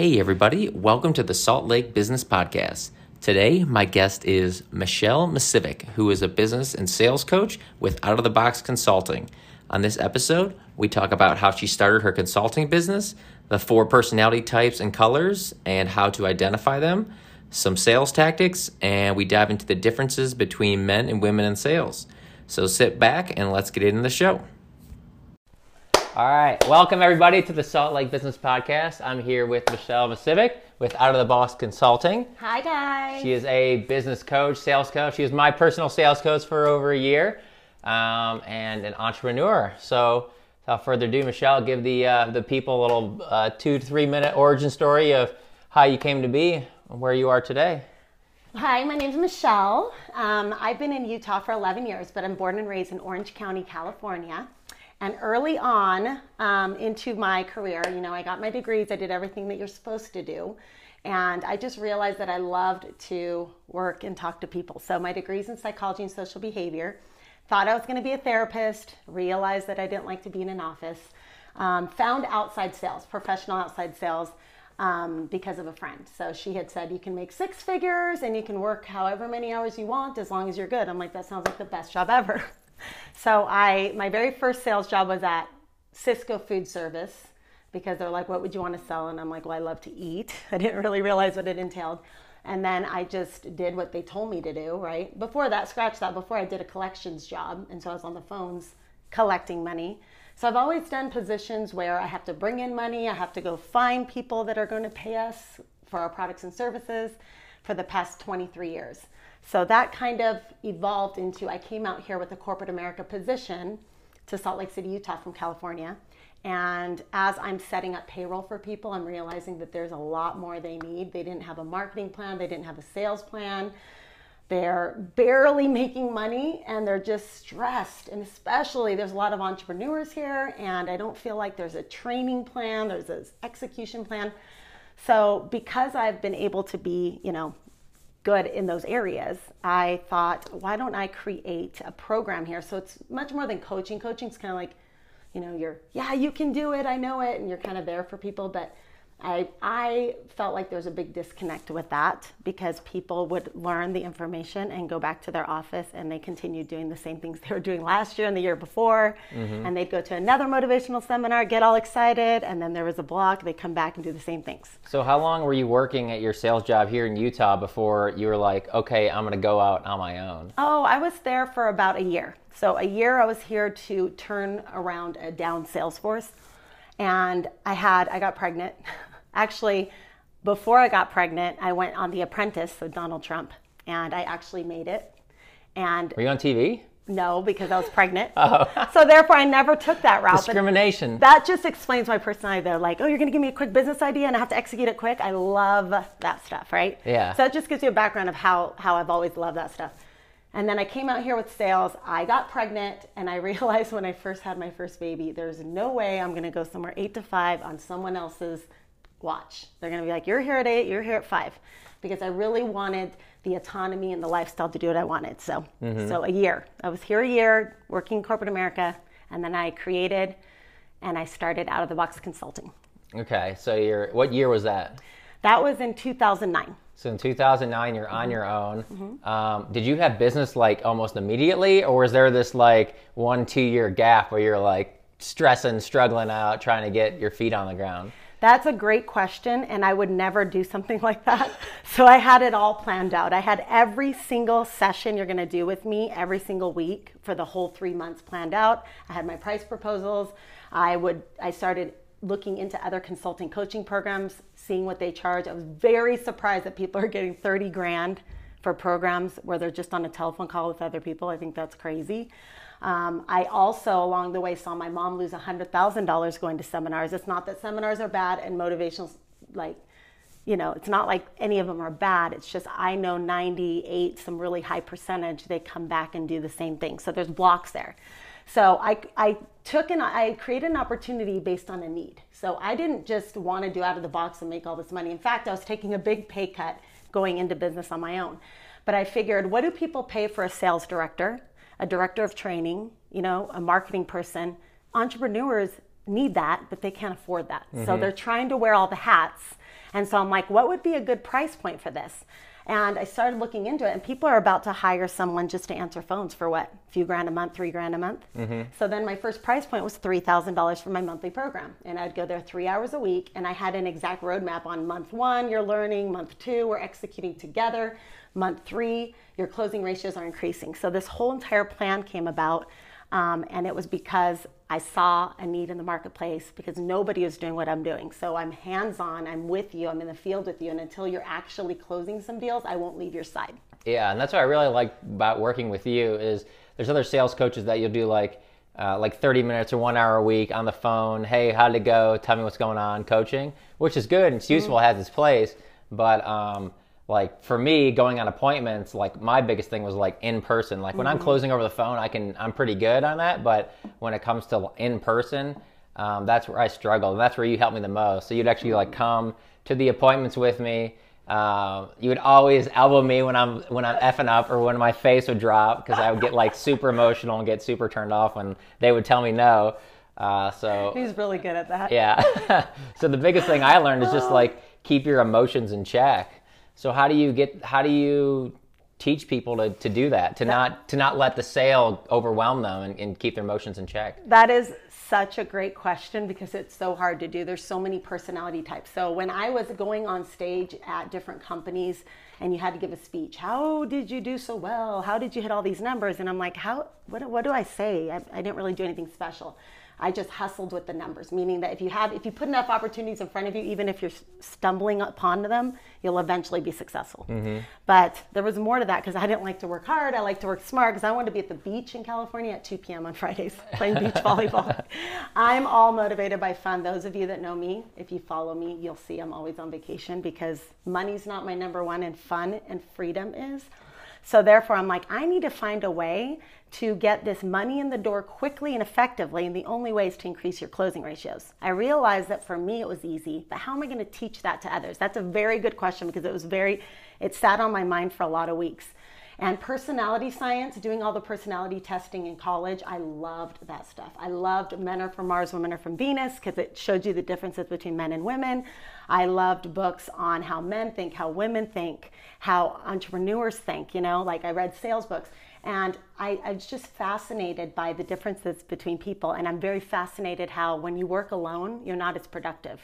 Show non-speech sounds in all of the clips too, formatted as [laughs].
Hey, everybody, welcome to the Salt Lake Business Podcast. Today, my guest is Michelle Macievic, who is a business and sales coach with Out of the Box Consulting. On this episode, we talk about how she started her consulting business, the four personality types and colors, and how to identify them, some sales tactics, and we dive into the differences between men and women in sales. So sit back and let's get into the show. All right, welcome everybody to the Salt Lake Business Podcast. I'm here with Michelle Macievic with Out of the Box Consulting. Hi, guys. She is a business coach, sales coach. She was my personal sales coach for over a year, um, and an entrepreneur. So, without further ado, Michelle, give the uh, the people a little uh, two to three minute origin story of how you came to be and where you are today. Hi, my name is Michelle. Um, I've been in Utah for 11 years, but I'm born and raised in Orange County, California. And early on um, into my career, you know, I got my degrees, I did everything that you're supposed to do. And I just realized that I loved to work and talk to people. So, my degrees in psychology and social behavior, thought I was going to be a therapist, realized that I didn't like to be in an office, um, found outside sales, professional outside sales. Um, because of a friend. So she had said, You can make six figures and you can work however many hours you want as long as you're good. I'm like, That sounds like the best job ever. [laughs] So I my very first sales job was at Sysco Food Service because they're like, "What would you want to sell?" And I'm like, "Well, I love to eat." [laughs] I didn't really realize what it entailed. And then I just did what they told me to do, right? Before that, scratch that, before I did a collections job. And so I was on the phones collecting money. So I've always done positions where I have to bring in money, I have to go find people that are going to pay us for our products and services for the past 23 years. So that kind of evolved into I came out here with a corporate America position to Salt Lake City, Utah from California. And as I'm setting up payroll for people, I'm realizing that there's a lot more they need. They didn't have a marketing plan, they didn't have a sales plan. They're barely making money and they're just stressed. And especially, there's a lot of entrepreneurs here, and I don't feel like there's a training plan, there's an execution plan. So, because I've been able to be, you know, good in those areas, I thought, why don't I create a program here? So it's much more than coaching. Coaching's kind of like, you know, you're, yeah, you can do it, I know it, and you're kind of there for people. But I, I felt like there was a big disconnect with that because people would learn the information and go back to their office and they continued doing the same things [laughs] they were doing last year and the year before. Mm-hmm. And they'd go to another motivational seminar, get all excited, and then there was a block, they come back and do the same things. So, how long were you working at your sales job here in Utah before you were like, okay, I'm going to go out on my own? Oh, I was there for about a year. So, a year I was here to turn around a down sales force. And I had, I got pregnant. [laughs] Actually, before I got pregnant, I went on The Apprentice with Donald Trump, and I actually made it. And were you on TV? No, because I was pregnant. [laughs] oh. So therefore, I never took that route. Discrimination. But that just explains my personality. They're like, oh, you're going to give me a quick business idea and I have to execute it quick. I love that stuff, right? Yeah. So it just gives you a background of how, how I've always loved that stuff. And then I came out here with sales. I got pregnant, and I [laughs] realized when I first had my first baby, there's no way I'm going to go somewhere eight to five on someone else's watch. They're going to be like, you're here at eight, you're here at five, because I really wanted the autonomy and the lifestyle to do what I wanted. So, mm-hmm. so a year. I was here a year working corporate America, and then I created and I started out of the box consulting. Okay, so you're what year was that? That was in 2009. So in 2009, you're mm-hmm. on your own. Mm-hmm. Um, did you have business like almost immediately, or was there this like one, two year gap where you're like stressing, struggling out, trying to get your feet on the ground? That's a great question, and I would never do something [laughs] like that. So I had it all planned out. I had every single session you're gonna do with me every single week for the whole three months planned out. I had my price proposals. I would I started looking into other consulting coaching programs, seeing what they charge. I was very surprised that people are getting 30 grand for programs where they're just on a telephone call with other people. I think that's crazy. Um, I also, along the way, saw my mom lose $100,000 going to seminars. It's not that seminars are bad and motivational, like, you know, it's not like any of them are bad. It's just I know 98, some really high percentage, they come back and do the same thing. So there's blocks there. So I, I took and I created an opportunity based on a need. So I didn't just want to do out of the box and make all this money. In fact, I was taking a big pay cut going into business on my own. But I figured, what do people pay for a sales director? A director of training, you know, a marketing person. Entrepreneurs need that, but they can't afford that. Mm-hmm. So they're trying to wear all the hats. And so I'm like, what would be a good price point for this? And I started looking into it, and people are about to hire someone just to answer phones for what? A few grand a month, three grand a month. Mm-hmm. So then my first price point was $3,000 for my monthly program. And I'd go there three hours a week, and I had an exact roadmap on month one, you're learning, month two, we're executing together, month three, your closing ratios are increasing. So this whole entire plan came about. Um, and it was because I saw a need in the marketplace because nobody is doing what I'm doing. So I'm hands on, I'm with you, I'm in the field with you. And until you're actually closing some deals, I won't leave your side. Yeah, and that's what I really like about working with you is there's other sales coaches that you'll do like uh, like 30 minutes or one hour a week on the phone. Hey, how'd it go? Tell me what's going on, coaching, which is good and it's useful, mm-hmm. has its place. But um, like for me going on appointments like my biggest thing was like in person. Like when mm-hmm. i'm closing over the phone i can i'm pretty good on that but when it comes to in person um, that's where i struggle. And that's where you helped me the most. So you'd actually like come to the appointments with me. Uh, you would always elbow me when i'm when i'm effing up or when my face would drop because i would get like [laughs] super emotional and get super turned off when they would tell me no. Uh, so he's really good at that. Yeah. [laughs] So the biggest thing i learned is just like keep your emotions in check so how do you get how do you teach people to, to do that to not to not let the sale overwhelm them and, and keep their emotions in check? That is such a great question because it's so hard to do. There's so many personality types. So when i was going on stage at different companies and you had to give a speech how did you do so well? How did you hit all these numbers? And i'm like how what, what do i say? I, I didn't really do anything special I just hustled with the numbers, meaning that if you have, if you put enough opportunities in front of you, even if you're stumbling upon them, you'll eventually be successful. Mm-hmm. But there was more to that because I didn't like to work hard. I like to work smart because I wanted to be at the beach in California at 2 p.m. on [laughs] Fridays playing beach [laughs] volleyball. I'm all motivated by fun. Those of you that know me, if you follow me, you'll see I'm always on vacation because money's not my number one and fun and freedom is. So therefore, I'm like, I need to find a way to get this money in the door quickly and effectively. And the only way is to increase your closing ratios. I realized that for me, it was easy, but how am I going to teach that to others? That's a very good question because it was very, it sat on my mind for a lot of weeks. And personality science, doing all the personality testing in college, I loved that stuff. I loved Men Are From Mars, Women Are From Venus because it showed you the differences between men and women. I loved books on how men think, how women think, how entrepreneurs think, you know, like I read sales books. And I, I was just fascinated by the differences between people. And I'm very fascinated how when you work alone, you're not as productive.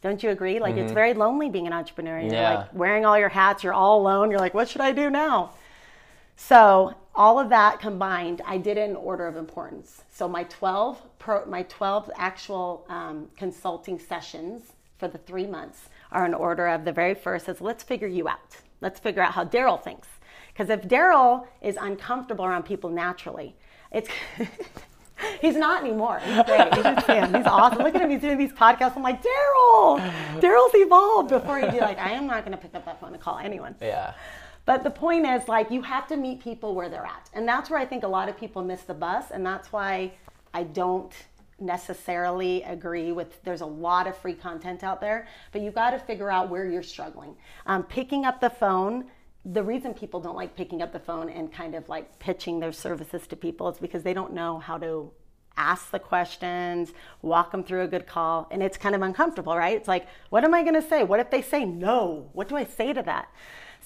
Don't you agree? Like mm-hmm. it's very lonely being an entrepreneur. You're yeah. like wearing all your hats, you're all alone. You're like, what should I do now? So all of that combined, I did it in order of importance. So my 12 pro, my 12 actual um, consulting sessions for the three months are in order of the very first is let's figure you out. Let's figure out how Daryl thinks. Because if Daryl is uncomfortable around people naturally, it's [laughs] he's not anymore. He's great. He's awesome. Look at him. He's doing these podcasts. I'm like, Daryl, Daryl's evolved before he'd be like, I am not going to pick up that phone and call anyone. Yeah. But the point is, like, you have to meet people where they're at. And that's where I think a lot of people miss the bus. And that's why I don't necessarily agree with there's a lot of free content out there, but you've got to figure out where you're struggling. Um, picking up the phone, the reason people don't like picking up the phone and kind of like pitching their services to people is because they don't know how to ask the questions, walk them through a good call, and it's kind of uncomfortable, right? It's like, what am I going to say? What if they say no? What do I say to that?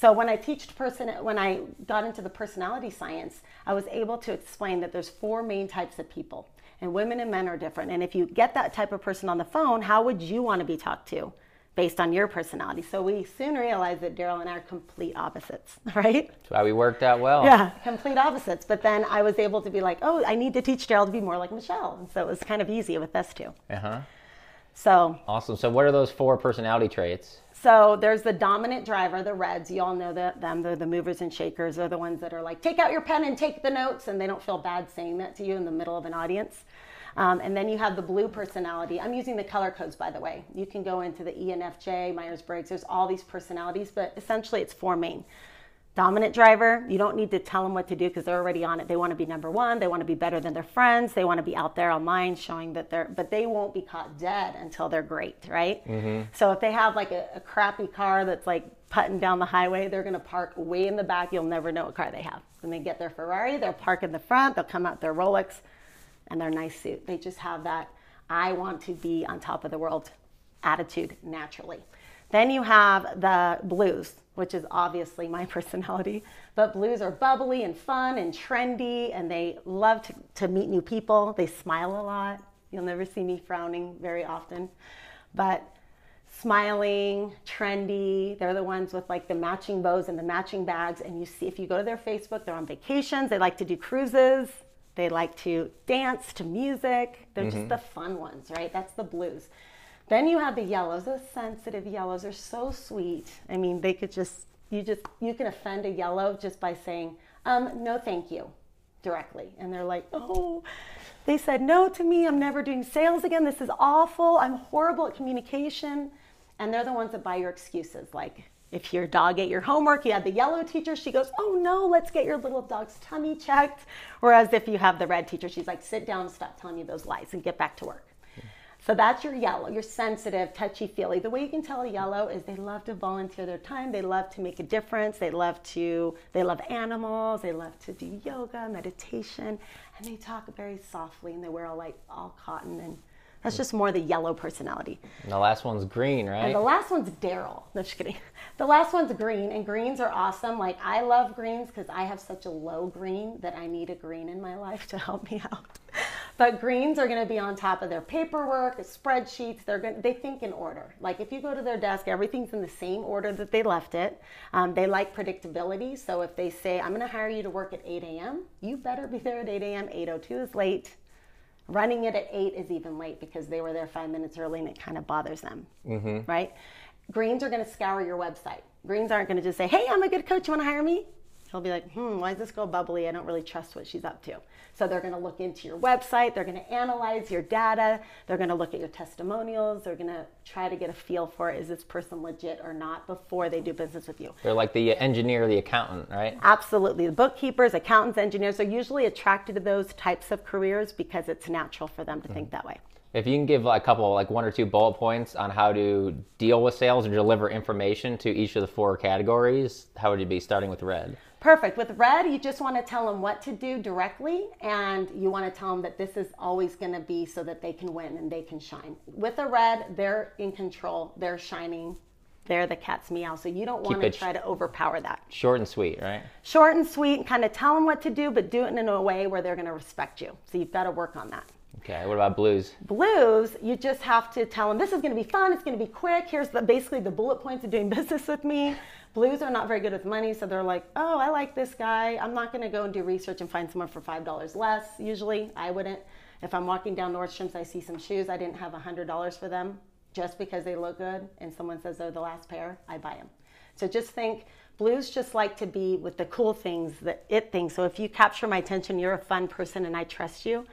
So when I teached person, when I got into the personality science, I was able to explain that there's four main types of people, and women and men are different. And if you get that type of person on the phone, how would you want to be talked to? based on your personality. So we soon realized that Daryl and I are complete opposites, [laughs] right? That's why we worked out well. Yeah, complete opposites. But then I was able to be like, oh, I need to teach Daryl to be more like Michelle. And so it was kind of easy with us two. Uh huh. So awesome. So what are those four personality traits? So there's the dominant driver, the reds. You all know the, them. They're the movers and shakers. They're the ones that are like, take out your pen and take the notes, and they don't feel bad saying that to you in the middle of an audience. Um, and then you have the blue personality. I'm using the color codes, by the way. You can go into the ENFJ, Myers Briggs. There's all these personalities, but essentially it's four main. Dominant driver, you don't need to tell them what to do because they're already on it. They want to be number one. They want to be better than their friends. They want to be out there online showing that they're, but they won't be caught dead until they're great, right? Mm-hmm. So if they have like a, a crappy car that's like putting down the highway, they're going to park way in the back. You'll never know what car they have. When they get their Ferrari, they'll park in the front. They'll come out their Rolex and their nice suit. They just have that I want to be on top of the world attitude naturally. Then you have the blues, which is obviously my [laughs] personality. But blues are bubbly and fun and trendy, and they love to, to meet new people. They smile a lot. You'll never see me frowning very often. But smiling, trendy. They're the ones with like the matching bows and the matching bags. And you see, if you go to their Facebook, they're on vacations. They like to do cruises. They like to dance to music. They're mm-hmm. just the fun ones, right? That's the blues. Then you have the yellows. The sensitive yellows are so sweet. I mean, they could just you just you can offend a yellow just by saying um, no, thank you, directly, and they're like, oh. They said no to me. I'm never doing sales again. This is awful. I'm horrible at communication. And they're the ones that buy your excuses. Like if your dog ate your homework, you had the yellow teacher, she goes, Oh no, let's get your little dog's tummy checked. Whereas if you have the red teacher, she's like, Sit down, stop telling me those lies, and get back to work. So that's your yellow, your sensitive, touchy feely. The way you can tell a yellow is they love to volunteer their time, they love to make a difference, they love to they love animals, they love to do yoga, meditation, and they talk very softly and they wear all like all cotton and that's just more the yellow personality. And the last one's green, right? And the last one's Daryl. No, just kidding. The last one's green, and greens are awesome. Like I love greens because I have such a low green that I need a green in my life to help me [laughs] out. But greens are going to be on top of their paperwork, spreadsheets. They're going. They think in order. Like if you go to their desk, everything's in the same order that they left it. Um, they like predictability. So if they say, "I'm going to hire you to work at 8 a.m.," you better be there at 8 a.m. 8:02 is late running it at eight is even late because they were there five minutes early and it kind of bothers them mm-hmm. right greens are going to scour your website greens aren't going to just say hey i'm a good coach you want to hire me he'll be like hmm why is this girl bubbly? I don't really trust what she's up to. So they're going to look into your website they're going to analyze your data they're going to look at your testimonials they're going to try to get a feel for is this person legit or not before they do business with you. They're like the engineer the accountant right? Absolutely the bookkeepers accountants engineers are usually attracted to those types of careers because it's natural for them to mm-hmm. think that way. If you can give a couple like one or two bullet points on how to deal with sales or deliver information to each of the four categories how would you be starting with red Perfect. With red, you just want to tell them what to do directly, and you want to tell them that this is always going to be so that they can win and they can shine. With a red, they're in control, they're shining, they're the cat's meow. So you don't want to try to overpower that. Short and sweet, right? Short and sweet, and kind of tell them what to do, but do it in a way where they're going to respect you. So you've got to work on that. Okay, what about blues? Blues, you just have to tell them this is going to be fun, it's going to be quick. Here's the basically the bullet points of doing [laughs] business with me. Blues are not very good with money, so they're like, oh, I like this guy. I'm not going to go and do research and find someone for $5 less. Usually, I wouldn't. If I'm walking down Nordstrom's, I see some shoes, I didn't have $100 for them just because they look good and someone says they're the last pair, I buy them. So just think blues just like to be with the cool things, the it things. So if you capture my attention, you're a fun person and I trust you,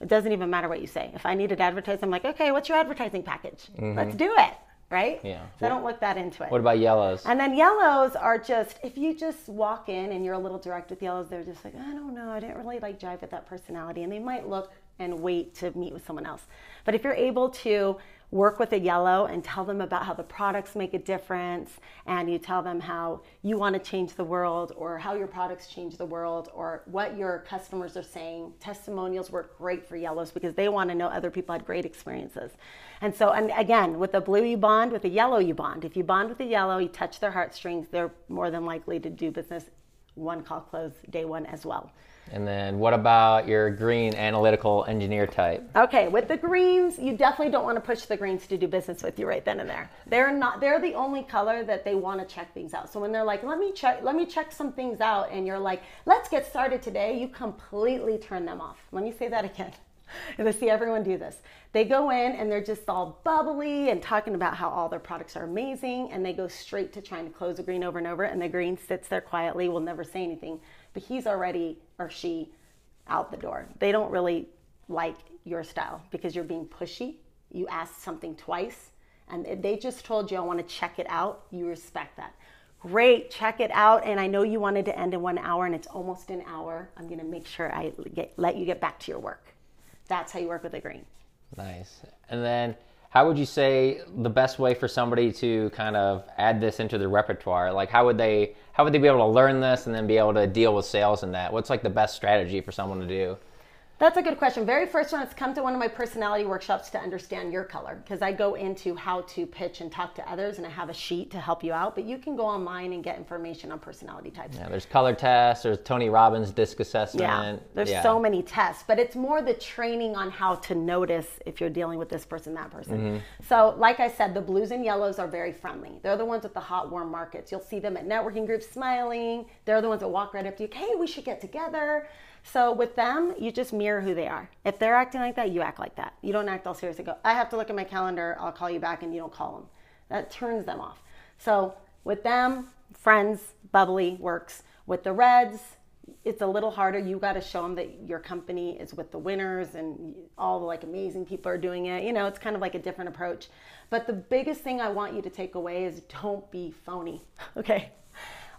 it doesn't even matter what you say. If I needed advertising, I'm like, okay, what's your advertising package? Mm-hmm. Let's do it right? Yeah. So I don't look that into it. What about yellows? And then yellows are just if you just walk in and you're a little direct with yellows, they're just like, I don't know, I didn't really like jive with that personality, and they might look and wait to meet with someone else. But if you're able to work with a yellow and tell them about how the products make a difference and you tell them how you want to change the world or how your products change the world or what your customers are saying. Testimonials work great for yellows because they want to know other people had great experiences. And so and again with the blue you bond with a yellow you bond. If you bond with a yellow you touch their heartstrings they're more than likely to do business. One call close day one as well and then what about your green analytical engineer type? Okay, with the greens, you definitely don't want to push the greens to do business with you right then and there. They're not they're the only color that they want to check things out. So when they're like, "Let me check let me check some things out." And you're like, "Let's get started today." You completely turn them off. Let me say that again. [laughs] And I see everyone do this. They go in and they're just all bubbly and talking about how all their products are amazing, and they go straight to trying to close a green over and over, and the green sits there quietly, will never say anything but he's already or she out the door. They don't really like your style because you're being pushy. You asked something twice and they just told you, I want to check it out. You respect that. Great, check it out. And I know you wanted to end in one hour and it's almost an hour. I'm going to make sure I get, let you get back to your work. That's how you work with a green. Nice. And then how would you say the best way for somebody to kind of add this into their repertoire? Like how would they how would they be able to learn this and then be able to deal with sales and that? What's like the best strategy for someone to do? That's a good question. Very first one is come to one of my personality workshops to understand your color because I go into how to pitch and talk to others and I have a sheet to help you out. But you can go online and get information on personality types. Yeah, there's color tests, there's Tony Robbins disc assessment. Yeah, there's yeah. so many tests, but it's more the training on how to notice if you're dealing with this person, that person. Mm-hmm. So, like I said, the blues and yellows are very friendly. They're the ones with the hot, warm markets. You'll see them at networking groups smiling. They're the ones that walk right up to you. Hey, we should get together. So with them, you just mirror who they are. If they're acting like that, you act like that. You don't act all serious and go, I have to look at my calendar, I'll call you back, and you don't call them. That turns them off. So with them, friends, bubbly works. With the reds, it's a little harder. You got to show them that your company is with the winners and all the like amazing people are doing it. You know, it's kind of like a different approach. But the biggest thing I want you to take away is don't be phony. [laughs] Okay.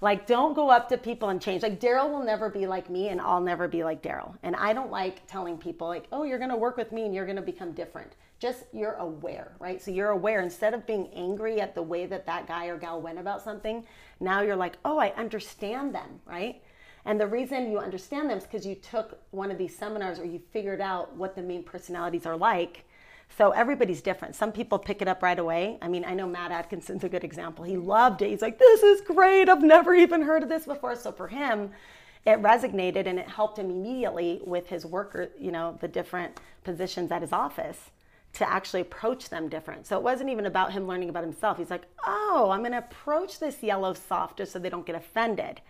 Like, don't go up to people and change. Like, Daryl will never be like me, and I'll never be like Daryl. And I don't like telling people, like, oh, you're going to work with me and you're going to become different. Just you're aware, right? So you're aware. Instead of being angry at the way that that guy or gal went about something, now you're like, oh, I understand them, right? And the reason you understand them is because you took one of these seminars or you figured out what the main personalities are like so everybody's different. Some people pick it up right away. I mean, I know Matt Atkinson's a good example. He loved it. He's like, this is great. I've never even heard of this before. So for him, it resonated and it helped him immediately with his worker, you know, the different positions at his office to actually approach them different. So it wasn't even about him learning about himself. He's like, oh, I'm going to approach this yellow softer so they don't get offended.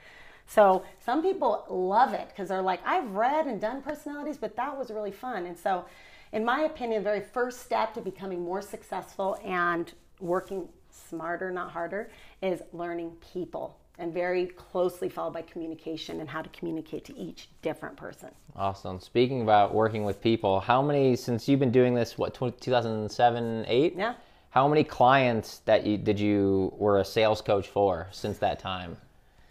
So some people love it because they're like, I've read and done personalities, but that was really fun. And so in my opinion, the very first step to becoming more successful and working smarter, not harder, is learning people and very closely followed by communication and how to communicate to each different person. Awesome. Speaking about working with people, how many since you've been doing this what 2007, 8? Yeah. How many clients that you did you were a sales coach for since that time?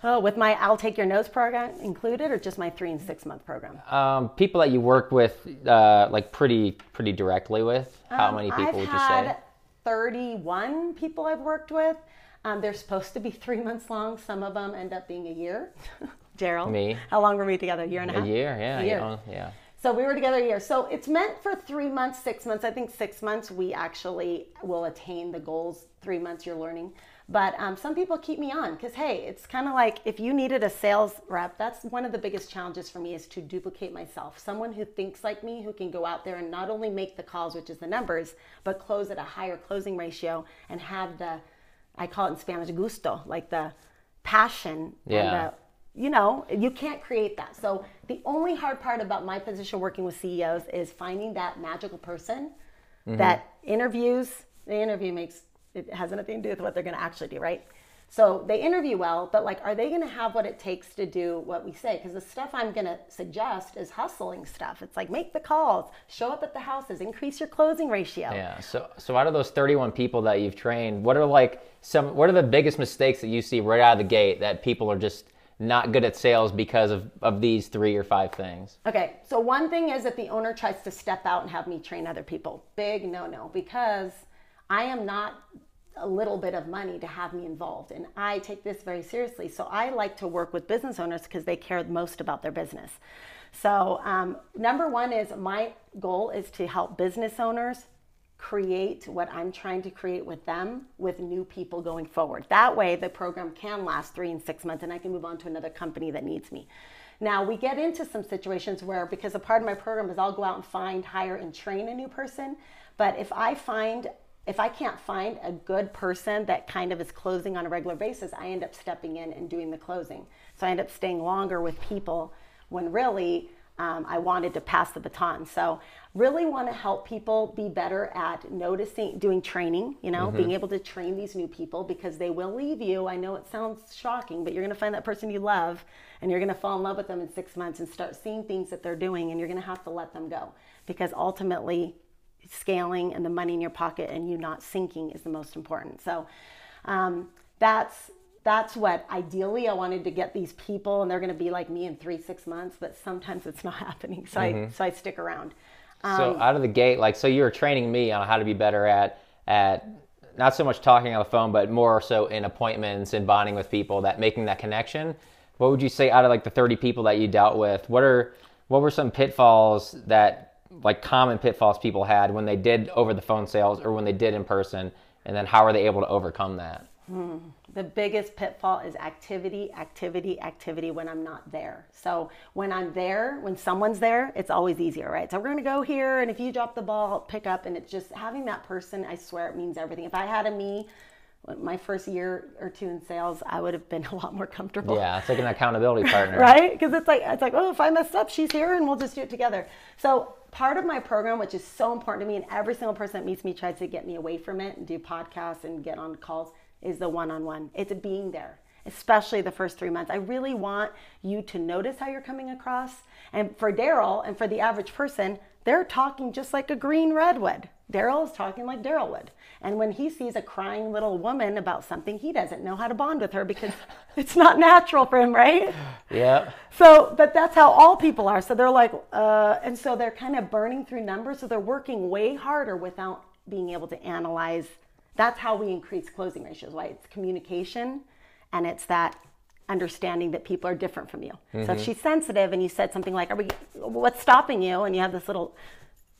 Oh, with my I'll Take Your Notes program included, or just my three and six month program? Um, people that you work with, uh, like pretty pretty directly with. How um, many people I've would you had say? Thirty-one people I've worked with. Um, they're supposed to be [laughs] three months long. Some of them end up being a year. [laughs] Gerald, Me. How long were we together? A year and a half. A year, yeah, A year. You know, yeah. So we were together a year. So it's meant for three months, six months. I think six months we actually will attain the goals. Three months you're learning. But um, some people keep me on because, hey, it's kind of like if you needed a sales rep, that's one of the biggest challenges for me is to duplicate myself. Someone who thinks like me, who can go out there and not only make the calls, which is the numbers, but close at a higher closing ratio and have the, I call it in Spanish, gusto, like the passion Yeah. and the you know, you can't create that. So the only hard part about my position working with CEOs is finding that magical person that interviews. The interview makes it has nothing to do with what they're going to actually do, right? So they interview well, but like, are they going to have what it takes to do what we say? Because the stuff I'm going to suggest is hustling stuff. It's like make the calls, show up at the houses, increase your closing ratio. Yeah. So, so out of those 31 people that you've trained, what are like some? What are the biggest mistakes that you see right out of the gate that people are just not good at sales because of of these three or five things? Okay, so one thing is that the owner tries to step out and have me train other people. Big no no, because I am not a little bit of money to have me involved. And I take this very seriously. So I like to work with business owners because they care most about their business. So, um, number one is my goal is to help business owners create what I'm trying to create with them with new people going forward. That way, the program can last three and six months and I can move on to another company that needs me. Now, we get into some situations where, because a part of my program is I'll go out and find, hire, and train a new person. But if I find, if I can't find a good person that kind of is closing on a regular basis, I end up stepping in and doing the closing. So I end up staying longer with people when really um, I wanted to pass the baton. So really want to help people be better at noticing, doing training, you know, being able to train these new people because they will leave you. I know it sounds shocking, but you're going to find that person you love and you're going to fall in love with them in six months and start seeing things that they're doing and you're going to have to let them go because ultimately scaling and the money in your pocket and you not sinking is the most important. So um, that's that's what ideally I wanted to get these people, and they're going to be like me in three six months. But sometimes it's not [laughs] happening, so I so I stick around. Um, So out of the gate, like so, you were training me on how to be better at at not so much talking on the phone, but more so in appointments and bonding with people, that making that connection. What would you say out of like the thirty people that you dealt with? What are what were some pitfalls that like common pitfalls people had when they did over the phone sales or when they did in person and then how are they able to overcome that Hmm. The biggest pitfall is activity, activity, activity when I'm not there. So when I'm there, when someone's there, it's always easier, right? So we're gonna go here, and if you drop the ball, pick up, and it's just having that person. I swear it means everything. If I had a me, my first year or two in sales, I would have been [laughs] a lot more comfortable. Yeah, it's like an accountability partner, [laughs] right? Because it's like it's like oh, if I mess up, she's here, and we'll just do it together. So part of my program, which is so important to me, and every single person that meets me tries to get me away from it and do podcasts and get on calls is the one on one. It's being there, especially the first three months. I really want you to notice how you're coming across. And for Daryl and for the average person, they're talking just like a green redwood. Daryl is talking like Daryl would. And when he sees a crying little woman about something, he doesn't know how to bond with her because it's not natural for him, right? Yeah. So, but that's how all people are. So they're like, uh, and so they're kind of burning through numbers. So they're working way harder without being able to analyze that's how we increase closing ratios, Why It's communication and it's that understanding that people are different from you. Mm-hmm. So if mm-hmm. she's sensitive and you said something like, "Are we what's stopping you?" and you have this little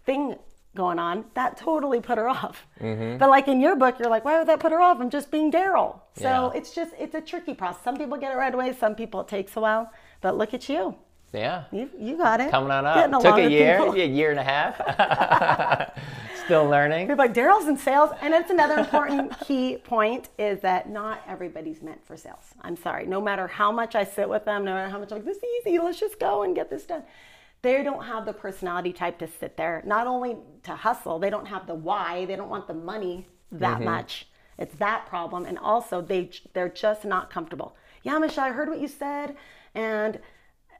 thing going on, that totally put her [laughs] off. Mm-hmm. But like in your book, you're like, "Why would that put her off? I'm just being Daryl." So yeah. it's just it's a tricky process. Some people get it right away, some people it takes a while. But look at you. Yeah. You, you got it. Coming on up. Took a year, a year and a half. [laughs] [laughs] Still learning. People like Daryl's in sales. And it's another important key point is that not everybody's meant for sales. I'm sorry. No matter how much I sit with them, no matter how much I'm like, this is easy, let's just go and get this done. They don't have the personality type to sit there, not only to hustle, they don't have the why, they don't want the money that mm-hmm. much. It's that problem. And also they they're just not comfortable. Yeah, Michelle, I heard what you said. And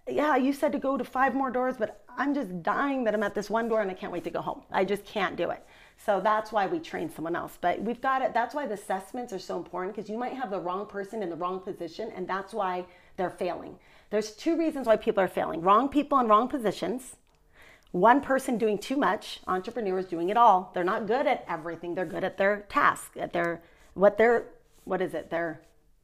yeah, you said to go to five more doors, but I'm just dying that I'm at this one door and I can't wait to go home. I just can't do it. So that's why we train someone else. But we've got it. That's why the assessments are so important because you might have the wrong person in the wrong position, and that's why they're failing. There's two reasons why people are failing wrong people in wrong positions. One person doing too much, entrepreneurs doing it all. They're not good at everything. They're good at their task, at their what their what is it? Their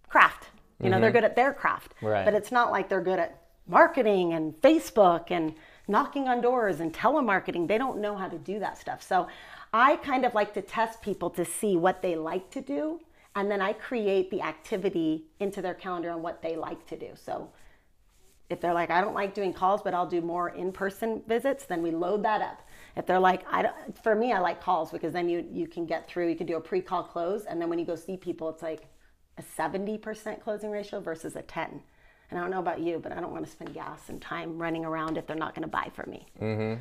craft. You know, mm-hmm. they're good at their craft. Right. But it's not like they're good at marketing and Facebook and knocking on doors and telemarketing. They don't know how to do that stuff. So I kind of like to test people to see what they like to do. And then I create the activity into their calendar on what they like to do. So if they're like, I don't like doing calls, but I'll do more in person visits, then we load that up. If they're like, I don't, for me, I like calls because then you, you can get through, you can do a pre call close. And then when you go see people, it's like a 70% closing ratio versus a 10. And I don't know about you, but I don't want to spend gas and time running around if they're not going to buy from me. Mm-hmm.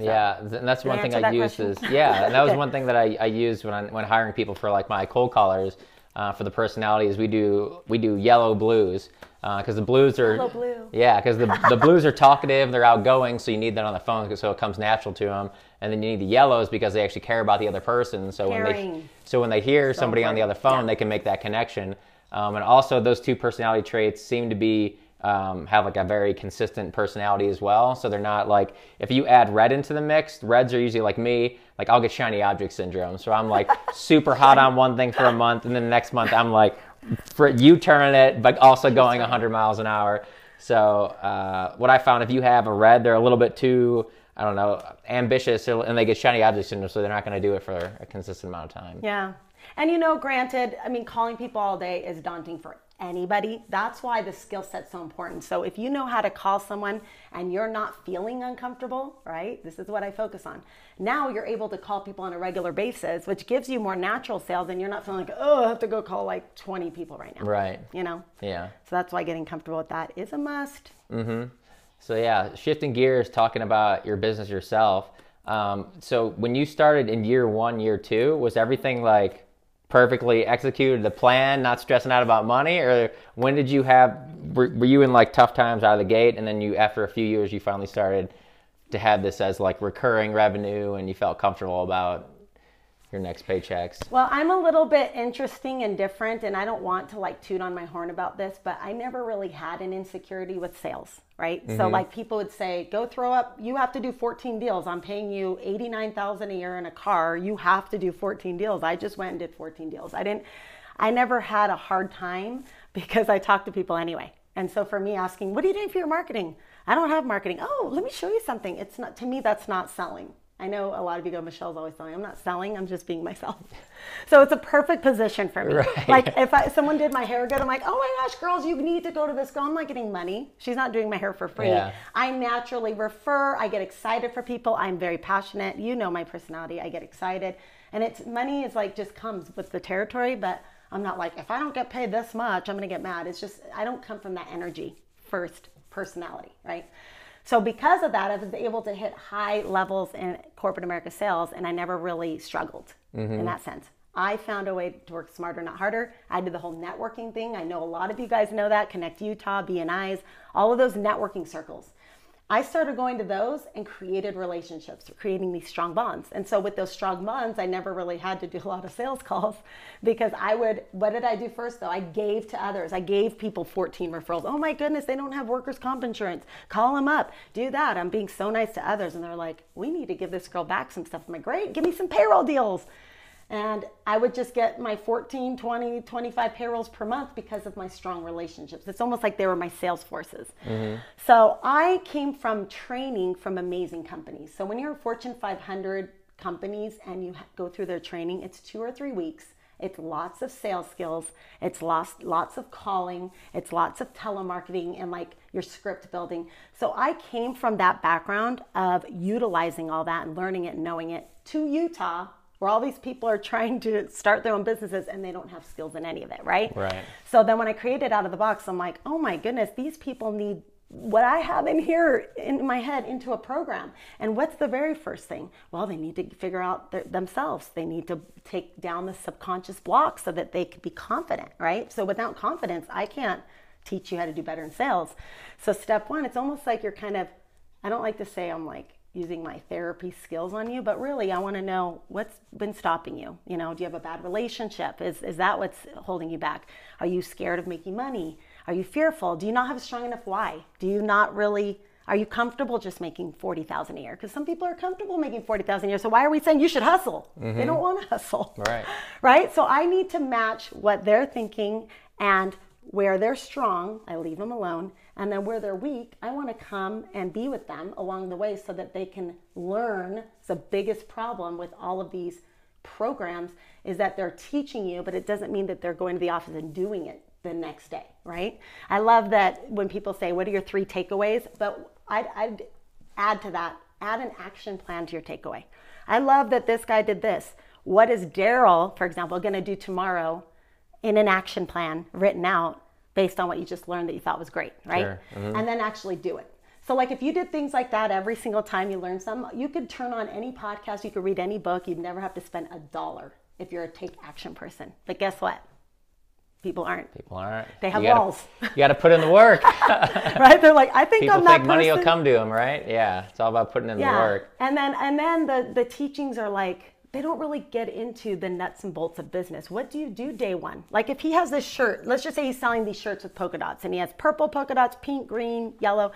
So, yeah, and that's one thing I use is yeah, and that was one thing [laughs] that I, I used when I, when hiring people for like my cold callers uh, for the personalities. We do we do yellow blues because uh, the blues are yellow blue. yeah because the the blues are talkative, they're outgoing, so you need that on the phone so it comes natural to them. And then you need the yellows because they actually care about the other person. So Caring. when they so when they hear so somebody important. on the other phone, yeah. they can make that connection. Um, and also, those two personality traits seem to be um, have like a very consistent personality as well. So they're not like if you add red into the mix, reds are usually like me. Like I'll get shiny object syndrome. So I'm like [laughs] super hot on one thing for a month, and then the next month I'm like for you turning it, but also going 100 miles an hour. So uh, what I found, if you have a red, they're a little bit too I don't know ambitious, and they get shiny object syndrome, so they're not going to do it for a consistent amount of time. Yeah. And you know, granted, I mean, calling people all day is daunting for anybody. That's why the skill set's so important. So if you know how to call someone and you're not feeling uncomfortable, right? This is what I focus on. Now you're able to call people on a regular basis, which gives you more natural sales and you're not feeling like, oh, I have to go call like 20 people right now. Right. You know? Yeah. So that's why getting comfortable with that is a must. Mm-hmm. So yeah, shifting gears, talking about your business yourself. Um, so when you started in year one, year two, was everything like perfectly executed the plan, not stressing out about money? Or when did you have, were, were you in like tough times out of the gate and then you, after a few years, you finally started to have this as like recurring revenue and you felt comfortable about your next paychecks? Well, I'm a little bit interesting and different, and I don't want to like toot on my horn about this, but I never really had an insecurity with sales, right? Mm-hmm. So like people would say, "Go throw up. You have to do 14 deals. I'm paying you 89,000 a year in a car. You have to do 14 deals." I just went and did 14 deals. I didn't. I never had a hard time [laughs] because I talked to people anyway. And so for me asking, what are you doing for your marketing? I don't have marketing. Oh, let me show you something. It's not to me that's not selling. I know a lot of you go, Michelle's always selling. I'm not selling. I'm just being myself. [laughs] So it's a perfect position for me. Right. Like if I, someone did my hair good, I'm like, oh my gosh, girls, you need to go to this girl. I'm not getting money. She's not doing my hair for free. Yeah. I naturally refer. I get excited for people. I'm very passionate. You know my personality. I get excited, and it's money is like just comes with the territory. But I'm not like if I don't get paid this much, I'm gonna get mad. It's just I don't come from that energy first personality, right? So because of that, I was able to hit high levels in corporate America sales, and I never really struggled mm-hmm. in that sense. I found a way to work smarter, not harder. I did the whole networking thing. I know a lot of you guys know that. Connect Utah, BNIs, all of those networking circles. I started going to those and created relationships, creating these strong bonds. And so with those strong bonds, I never really had to do a lot of sales calls [laughs] because I would, what did I do first though? I gave to others. I gave people 14 referrals. Oh my goodness, they don't have workers' comp insurance. Call them up, do that. I'm being so nice to others. And they're like, we need to give this girl back some stuff. I'm like, great, give me some payroll deals. And I would just get my 14, 20, 25 payrolls per month because of my strong relationships. It's almost like they were my sales forces. Mm-hmm. So I came from training from amazing companies. So when you're a Fortune 500 companies and you go through their training, it's two or three weeks. It's lots of sales skills. It's lots, lots of calling. It's lots of telemarketing and like your script building. So I came from that background of utilizing all that and learning it and knowing it to Utah where all these people are trying to start their own businesses and they don't have skills in any of it, right? Right. So then when I created out of the box, I'm like, oh my goodness, these people need what I have in here in my head into a program. And what's the very first thing? Well, they need to figure out their, themselves. They need to take down the subconscious blocks so that they can be confident, right? So without confidence, I can't teach you how to do better in sales. So step one, it's almost like you're kind of, I don't like to say I'm like using my therapy skills on you, but really I want to know what's been stopping you. You know, do you have a bad relationship? Is is that what's holding you back? Are you scared of making money? Are you fearful? Do you not have a strong enough why? Do you not really are you comfortable just making 40,000 a year? Because some people are comfortable making 40,000 a year. So why are we saying you should hustle? Mm-hmm. They don't want to hustle. Right. [laughs] Right? So I need to match what they're thinking and where they're strong, I leave them alone. And then where they're weak, I want to come and be with them along the way so that they can learn. The biggest problem with all of these programs is that they're teaching you, but it doesn't mean that they're going to the office and doing it the next day, right? I love that when people say, What are your three takeaways? But I'd, I'd add to that, add an action plan to your takeaway. I love that this guy did this. What is Daryl, for example, going to do tomorrow in an action plan written out based on what you just learned that you thought was great, right? Sure. Mm-hmm. And then actually do it. So, like, if you did things like that every single time you learned some, you could turn on any podcast, you could read any book, you'd never have to spend a dollar if you're a take action person. But guess what? People aren't. People aren't. They have you gotta, walls. [laughs] You got to put in the work. [laughs] right? They're like, I think People I'm that think person. money will come to them, right? Yeah, it's all about putting in yeah. the work. And then, and then the the teachings are like, they don't really get into the nuts and bolts of business. What do you do day one? Like if he has this shirt, let's just say he's selling these shirts with polka dots and he has purple polka dots, pink, green, yellow.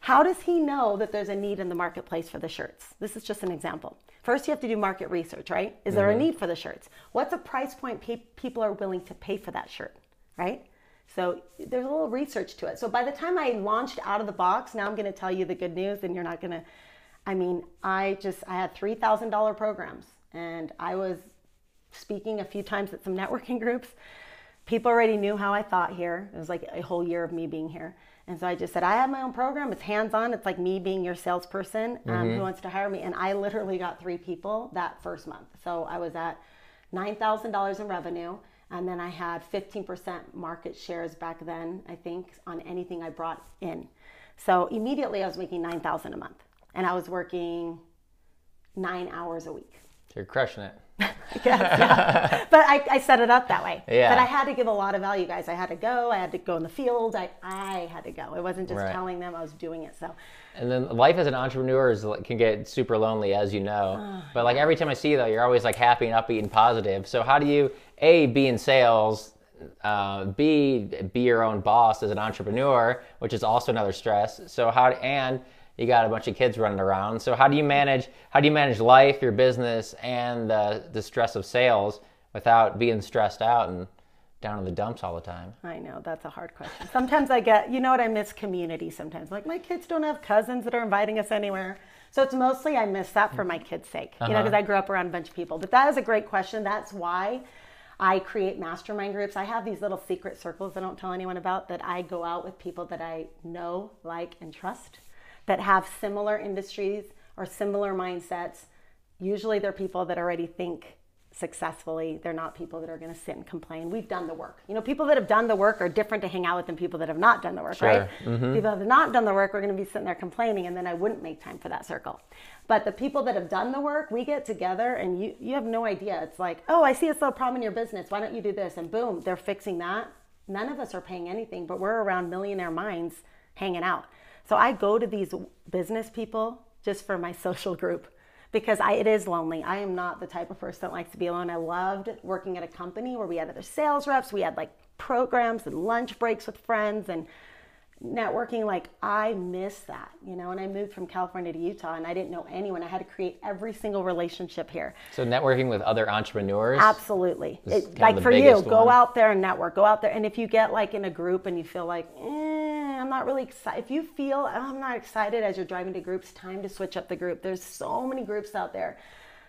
How does he know that there's a need in the marketplace for the shirts? This is just an example. First, you have to do market research, right? Is there mm-hmm. a need for the shirts? What's a price point pe- people are willing to pay for that shirt, right? So there's a little research to it. So by the time I launched out of the box, now I'm going to tell you the good news, and you're not going to I mean, I just I had three thousand dollar programs, and I was speaking a few times at some [laughs] networking groups. People already knew how I thought here. It was like a whole year of me being here. And so I just said, I have my own program. It's hands on. It's like me being your salesperson um, mm-hmm. who wants to hire me. And I literally got three people that first month. So I was at $9,000 in revenue. And then I had 15% market shares back then, I think, on anything I brought in. So immediately I was making 9000 a month and I was working nine hours a week. You're crushing it. [laughs] yes, yeah. [laughs] but I, I, set it up that way. Yeah. But I had to give a lot of value, guys. I had to go. I had to go in the field. I, I had to go. It wasn't just right. telling them I was doing it. So. And then life as an entrepreneur is, can get super lonely, as you know. Oh, but like every time I see you, though, you're always like happy and upbeat and positive. So how do you a be in sales, uh, b be your own boss as an entrepreneur, which is also another stress. So how and you got a bunch of kids running around. So how do you manage how do you manage life, your business, and the the stress of sales without being stressed out and down in the dumps all the time? I know that's a hard question. Sometimes I get, you know what, I miss community sometimes. Like my kids don't have cousins that are inviting us anywhere. So it's mostly I miss that for my kids' sake, you know, uh-huh. because I grew up around a bunch of people. But that is a great question. That's why I create mastermind groups. I have these little secret circles I don't tell anyone about that I go out with people that I know, like, and trust that have similar industries or similar mindsets. Usually they're people that already think successfully. They're not people that are going to sit and complain. We've done the work. You know, people that have done the work are different to hang out with than people that have not done the work, Sure. right? Mm-hmm. People that have not done the work are going to be sitting there complaining, and then I wouldn't make time for that circle. But the people that have done the work, we get together, and you you have no idea. It's like, oh, I see this little problem in your business. Why don't you do this? And boom, they're fixing that. None of us are paying anything, but we're around millionaire minds hanging out. So I go to these business people just for my social group because I, it is lonely. I am not the type of person that likes to be alone. I loved working at a company where we had other sales reps, we had like programs and lunch breaks with friends and networking. Like I miss that, you know. And I moved from California to Utah, and I didn't know anyone. I had to create every single relationship here. So networking with other entrepreneurs. Absolutely. It- like for you, biggest go out there and network. Go out there, and if you get like in a group and you feel like, eh, I'm not really excited. If you feel "Oh, I'm not excited as you're driving to groups, time to switch up the group. There's so many groups out there.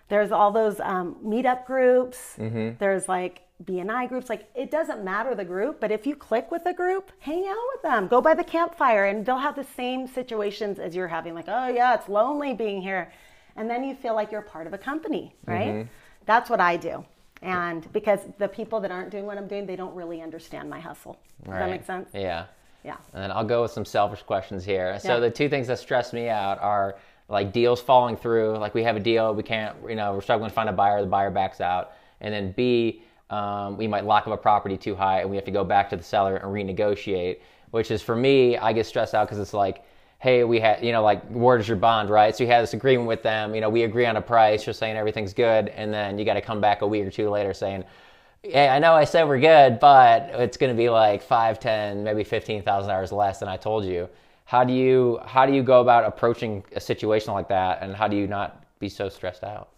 There's all those um, meetup groups. Mm-hmm. There's like BNI groups. Like it doesn't matter the group, but if you click with a group, hang out with them. Go by the campfire, and they'll have the same situations as you're having. Like, oh yeah, it's lonely being here, and then you feel like you're part of a company, right? Mm-hmm. That's what I do. And because the people that aren't doing what I'm doing, they don't really understand my hustle. Does that make sense? Yeah. Yeah. And then I'll go with some selfish questions here. So Yeah. the two things that stress me out are like deals falling through. Like we have a deal, we can't, you know, we're struggling to find a buyer, the buyer backs out. And then B, um, we might lock up a property too high and we have to go back to the seller and renegotiate, which is for me, I get stressed out because it's like, hey, we had, you know, like, where's your bond, right? So you had this agreement with them, you know, we agree on a price, you're saying everything's good. And then you got to come back a week or two later saying, yeah, I know I said we're good, but it's going to be like five, ten, maybe fifteen thousand dollars less than I told you. How do you how do you go about approaching a situation like that, and how do you not be so stressed out?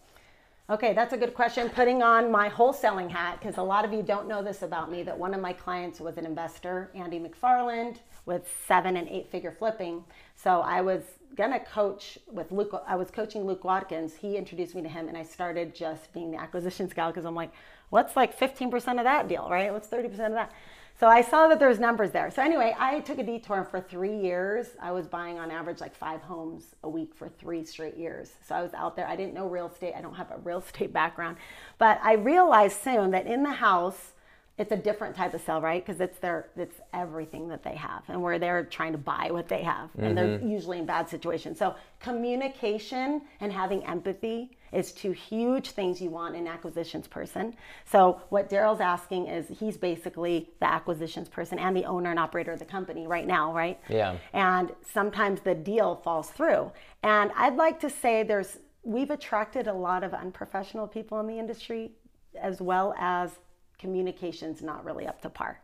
Okay, that's a good question. Putting on my wholesaling hat, because a lot of you don't know this about me, that one of my clients was an investor, Andy McFarland, with seven and eight figure flipping. So I was gonna coach with Luke. I was coaching Luke Watkins. He introduced me to him, and I started just being the acquisitions gal because I'm like, what's like 15% of that deal, right? What's 30% of that? So I saw that there's numbers there. So anyway, I took a detour for three years. I was buying on average like five homes a week for three straight years. So I was out there. I didn't know real estate. I don't have a real estate [laughs] background, but I realized soon that in the house, it's a different type of sell, right? Because it's their, it's everything that they have, and where they're trying to buy what they have, and they're mm-hmm. usually in bad situations. So communication and having empathy is two huge things you want in acquisitions person. So what Daryl's asking is he's basically the acquisitions person and the owner and operator of the company right now, right? Yeah. And sometimes the deal falls through. And I'd like to say there's we've attracted a lot of unprofessional people in the industry as well as communications not really up to par.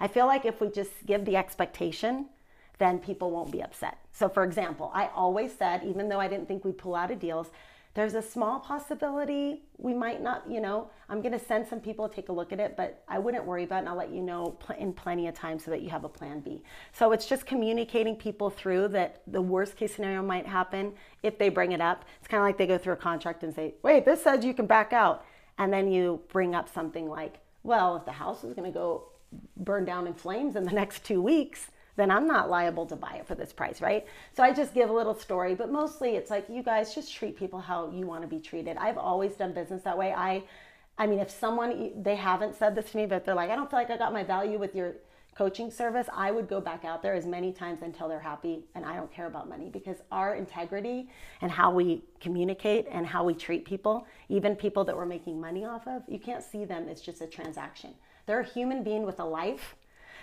I feel like if we just give the expectation, then people won't be upset. So, for example, I always said, even though I didn't think we'd pull out of deals, there's a small possibility we might not, you know, I'm going to send some people to take a look at it, but I wouldn't worry about it and I'll let you know in plenty of time so that you have a plan B. So it's just communicating people through that the worst case scenario might happen if they bring it up. It's kind of like they go through a contract and say, wait, this says you can back out. And then you bring up something like, well, if the house is going to go burn down in flames in the [laughs] next two weeks, then I'm not liable to buy it for this price, right? So I just give a little story, but mostly it's like you guys just treat people how you want to be treated. I've always done business that way. I I mean, if someone they haven't said this to me, but they're like, I don't feel like I got my value with your coaching service, I would go back out there as many times until they're happy and I don't care about money because our integrity and how we communicate and how we treat people, even people that we're making money off of, you can't see them as just a transaction. They're a human being with a life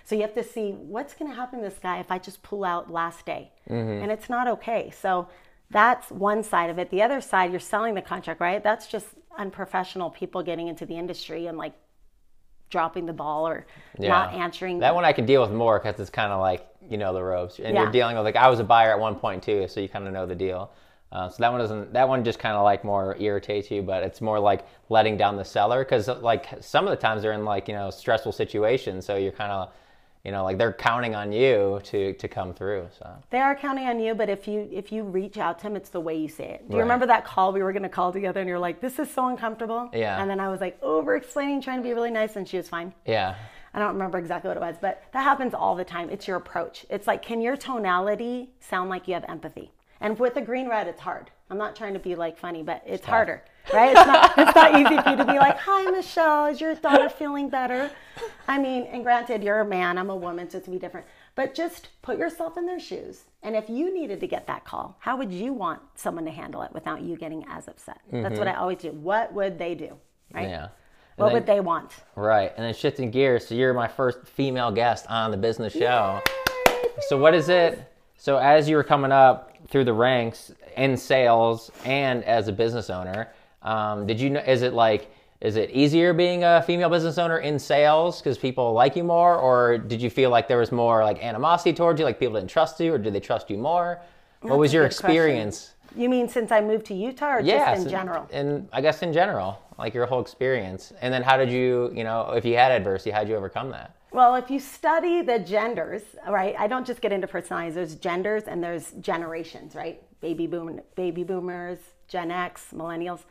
so you have to see what's going to happen to this guy if I just pull out last day. Mm-hmm. And it's not okay. So that's one side of it. The other side, you're selling the contract, right? That's just unprofessional people getting into the industry and like dropping the ball or not answering. That one I can deal with more because it's kind of like you know the ropes, and Yeah. you're dealing with like I was a buyer at one point too, so you kind of know the deal. Uh, so that one doesn't. That one just kind of like more irritates you, but it's more like letting down the seller because like some of the times they're in like you know stressful situations, so you're kind of you know like they're counting on you to to come through so. They are counting on you but if you if you reach out to them it's the way you say it. Do you Right. remember that call we were going to call together and you're like this is so uncomfortable. Yeah. and then i was like over explaining trying to be really nice and she was fine. Yeah. I don't remember exactly what it was but that happens all the time. It's your approach. It's like can your tonality sound like you have empathy? And with the green red it's hard. I'm not trying to be like funny but it's, tough. harder right? It's not it's not easy for you to be like hi michelle is your daughter feeling better? I mean and granted you're a man i'm a woman so it's gonna be different. But just put yourself in their shoes. And if you needed to get that call how would you want someone to handle it without you getting as upset? That's what i always do. What would they do right? Mm-hmm. yeah what And would they want? Right. And then shifting gears so you're my first female guest on the business show. So what is it? So as you were coming up through the ranks in sales and as a business owner um, did you know is it like is it easier being a female business owner in sales because people like you more or did you feel like there was more like animosity towards you like people didn't trust you or did they trust you more what was your good question. experience You mean since I moved to Utah or yeah just in general? and i guess in general like your whole experience and then how did you you know if you had adversity how did you overcome that Well, if you study the genders, right? I don't just get into personalities. There's genders and there's generations, right? Baby boom, baby boomers, Gen X, millennials.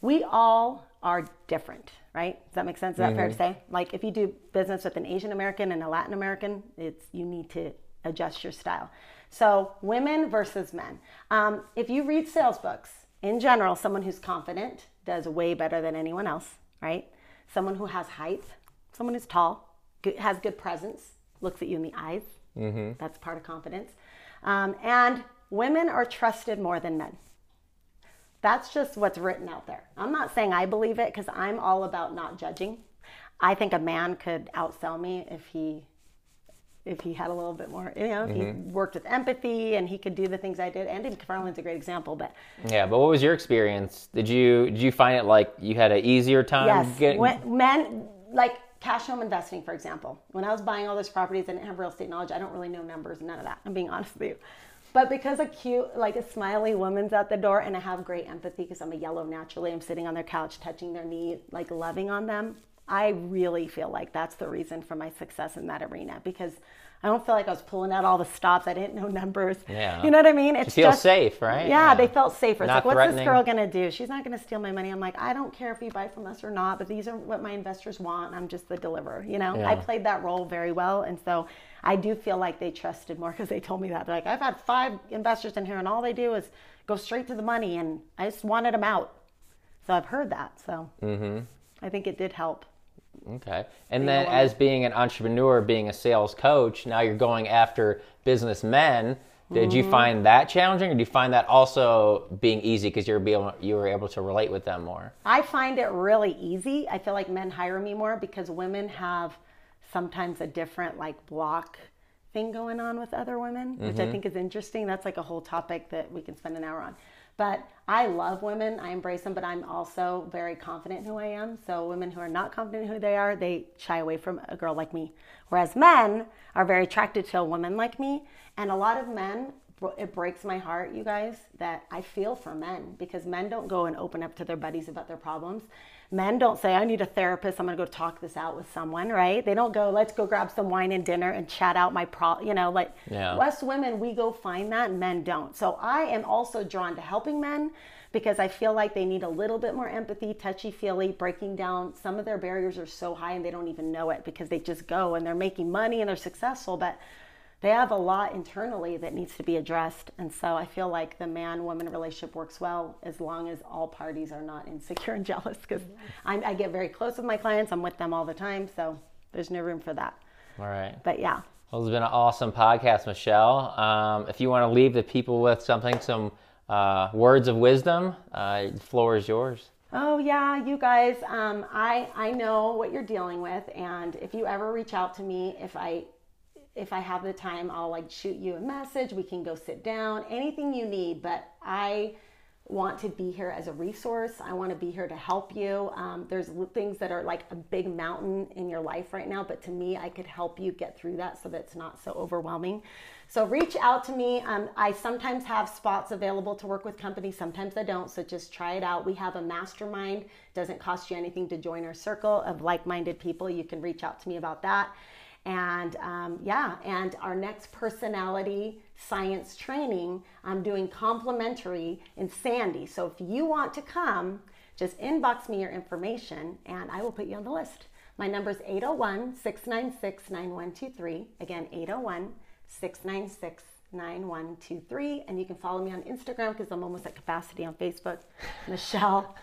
We all are different, right? Does that make sense? Is that fair to say? Like if you do business with an Asian American and a Latin American, it's you need to adjust your style. So women versus men. Um, if you read sales books, in general, someone who's confident does way better than anyone else, right? Someone who has height, someone who's tall, has good presence, looks at you in the eyes. That's part of confidence. Um, and women are trusted more than men. That's just what's written out there. I'm not saying I believe it because I'm all about not judging. I think a man could outsell me if he if he had a little bit more, you know, if he mm-hmm. worked with empathy and he could do the things I did. Andy McFarland's a great example, but yeah but what was your experience did you did you find it like you had an easier time Yes, getting when, men like cash home investing, for example. When I was buying all those properties, I didn't have real estate knowledge. I don't really know numbers, none of that. I'm being honest with you. But because a cute, like a smiley woman's at the door, and I have great empathy because I'm a yellow naturally. I'm sitting on their couch, touching their knee, like loving on them. I really feel like that's the reason for my success in that arena because I don't feel like I was pulling out all the stops. I didn't know numbers. Yeah. You know what I mean? It's feel just, safe, right? Yeah, Yeah. they felt safer. It's Not like, what's this girl gonna do? She's not gonna steal my money. I'm like, I don't care if you buy from us or not, but these are what my investors want. I'm just the deliverer. You know, I played that role very well, and so I do feel like they trusted more because they told me that. They're like, I've had five investors in here, and all they do is go straight to the money, and I just wanted them out. So I've heard that. So Mm-hmm. I think it did help. Okay. And then as being an entrepreneur, being a sales coach, now you're going after businessmen. Did you mm-hmm. find that challenging or do you find that also being easy because you're be able, you were able to relate with them more? I find it really easy. I feel like men hire me more because women have sometimes a different like block thing going on with other women, which I mm-hmm. think is interesting. That's like a whole topic that we can spend an hour on. But I love women. I embrace them, but I'm also very confident who I am. So women who are not confident who they are, they shy away from a girl like me. Whereas men are very attracted to a woman like me. And a lot of men, it breaks my heart, you guys, that I feel for men because men don't go and open up to their buddies about their problems. Men don't say, I need a therapist. I'm going to go talk this out with someone, right? They don't go, let's go grab some wine and dinner and chat out my pro, you know, like Yeah. us women, we go find that, men don't. So I am also drawn to helping men because I feel like they need a little bit more empathy, touchy feely, breaking down. Some of their barriers are so high and they don't even know it because they just go and they're making money and they're successful, but they have a lot internally that needs to be addressed. And so I feel like the man woman relationship works well as long as all parties are not insecure and [laughs] jealous because I get very close with my clients. I'm with them all the time. So there's no room for that. All right. But yeah. Well, it's been an awesome podcast, Michelle. Um, if you want to leave the people with something, some uh, words of wisdom, uh, the floor is yours. Oh yeah, you guys. Um, I I know what you're dealing with, and if you ever reach out to me, if I if I have the time, I'll like shoot you a message. We can go sit down. Anything you need, but I want to be here as a resource. I want to be here to help you. Um, there's things that are like a big mountain in your life right now, but to me, I could help you get through that so that it's not so overwhelming. So reach out to me. Um, I sometimes have spots available to work with companies, sometimes I don't. So just try it out. We have a mastermind. Doesn't cost you anything to join our circle of like-minded people. You can reach out to me about that. And um, yeah, and our next personality science training, I'm doing complimentary in Sandy. So if you want to come, just inbox me your information and I will put you on the list. My number is 801 696 9123. Again, 801 696 9123. And you can follow me on Instagram because I'm almost at capacity on Facebook. [laughs] Michelle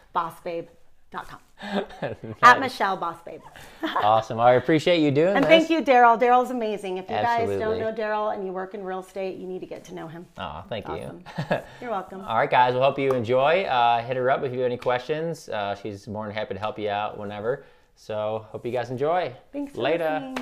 Bossbabe. [laughs] At Michelle Boss Babe. [laughs] awesome. I appreciate you doing this. and this. thank you, Daryl. Daryl's amazing. If you Absolutely. guys don't know Daryl and you work in real estate, you need to get to know him. Oh, thank Awesome. you. [laughs] You're welcome. All right, guys. Well, hope you enjoy. Uh, hit her up if you have any questions. Uh, she's more than happy to help you out whenever. So, hope you guys enjoy. Thanks Later.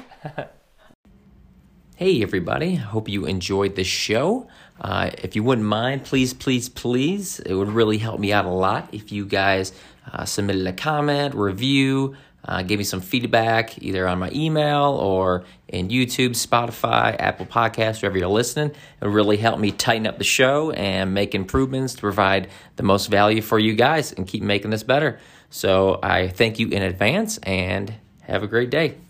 Hey, everybody. I hope you enjoyed this show. Uh, if you wouldn't mind, please, please, please, it would really help me out a lot if you guys uh, submitted a comment, review, uh, gave me some feedback either on my email or in YouTube, Spotify, Apple Podcasts, wherever you're listening. It really help me tighten up the show and make improvements to provide the most value for you guys and keep making this better. So I thank you in advance and have a great day.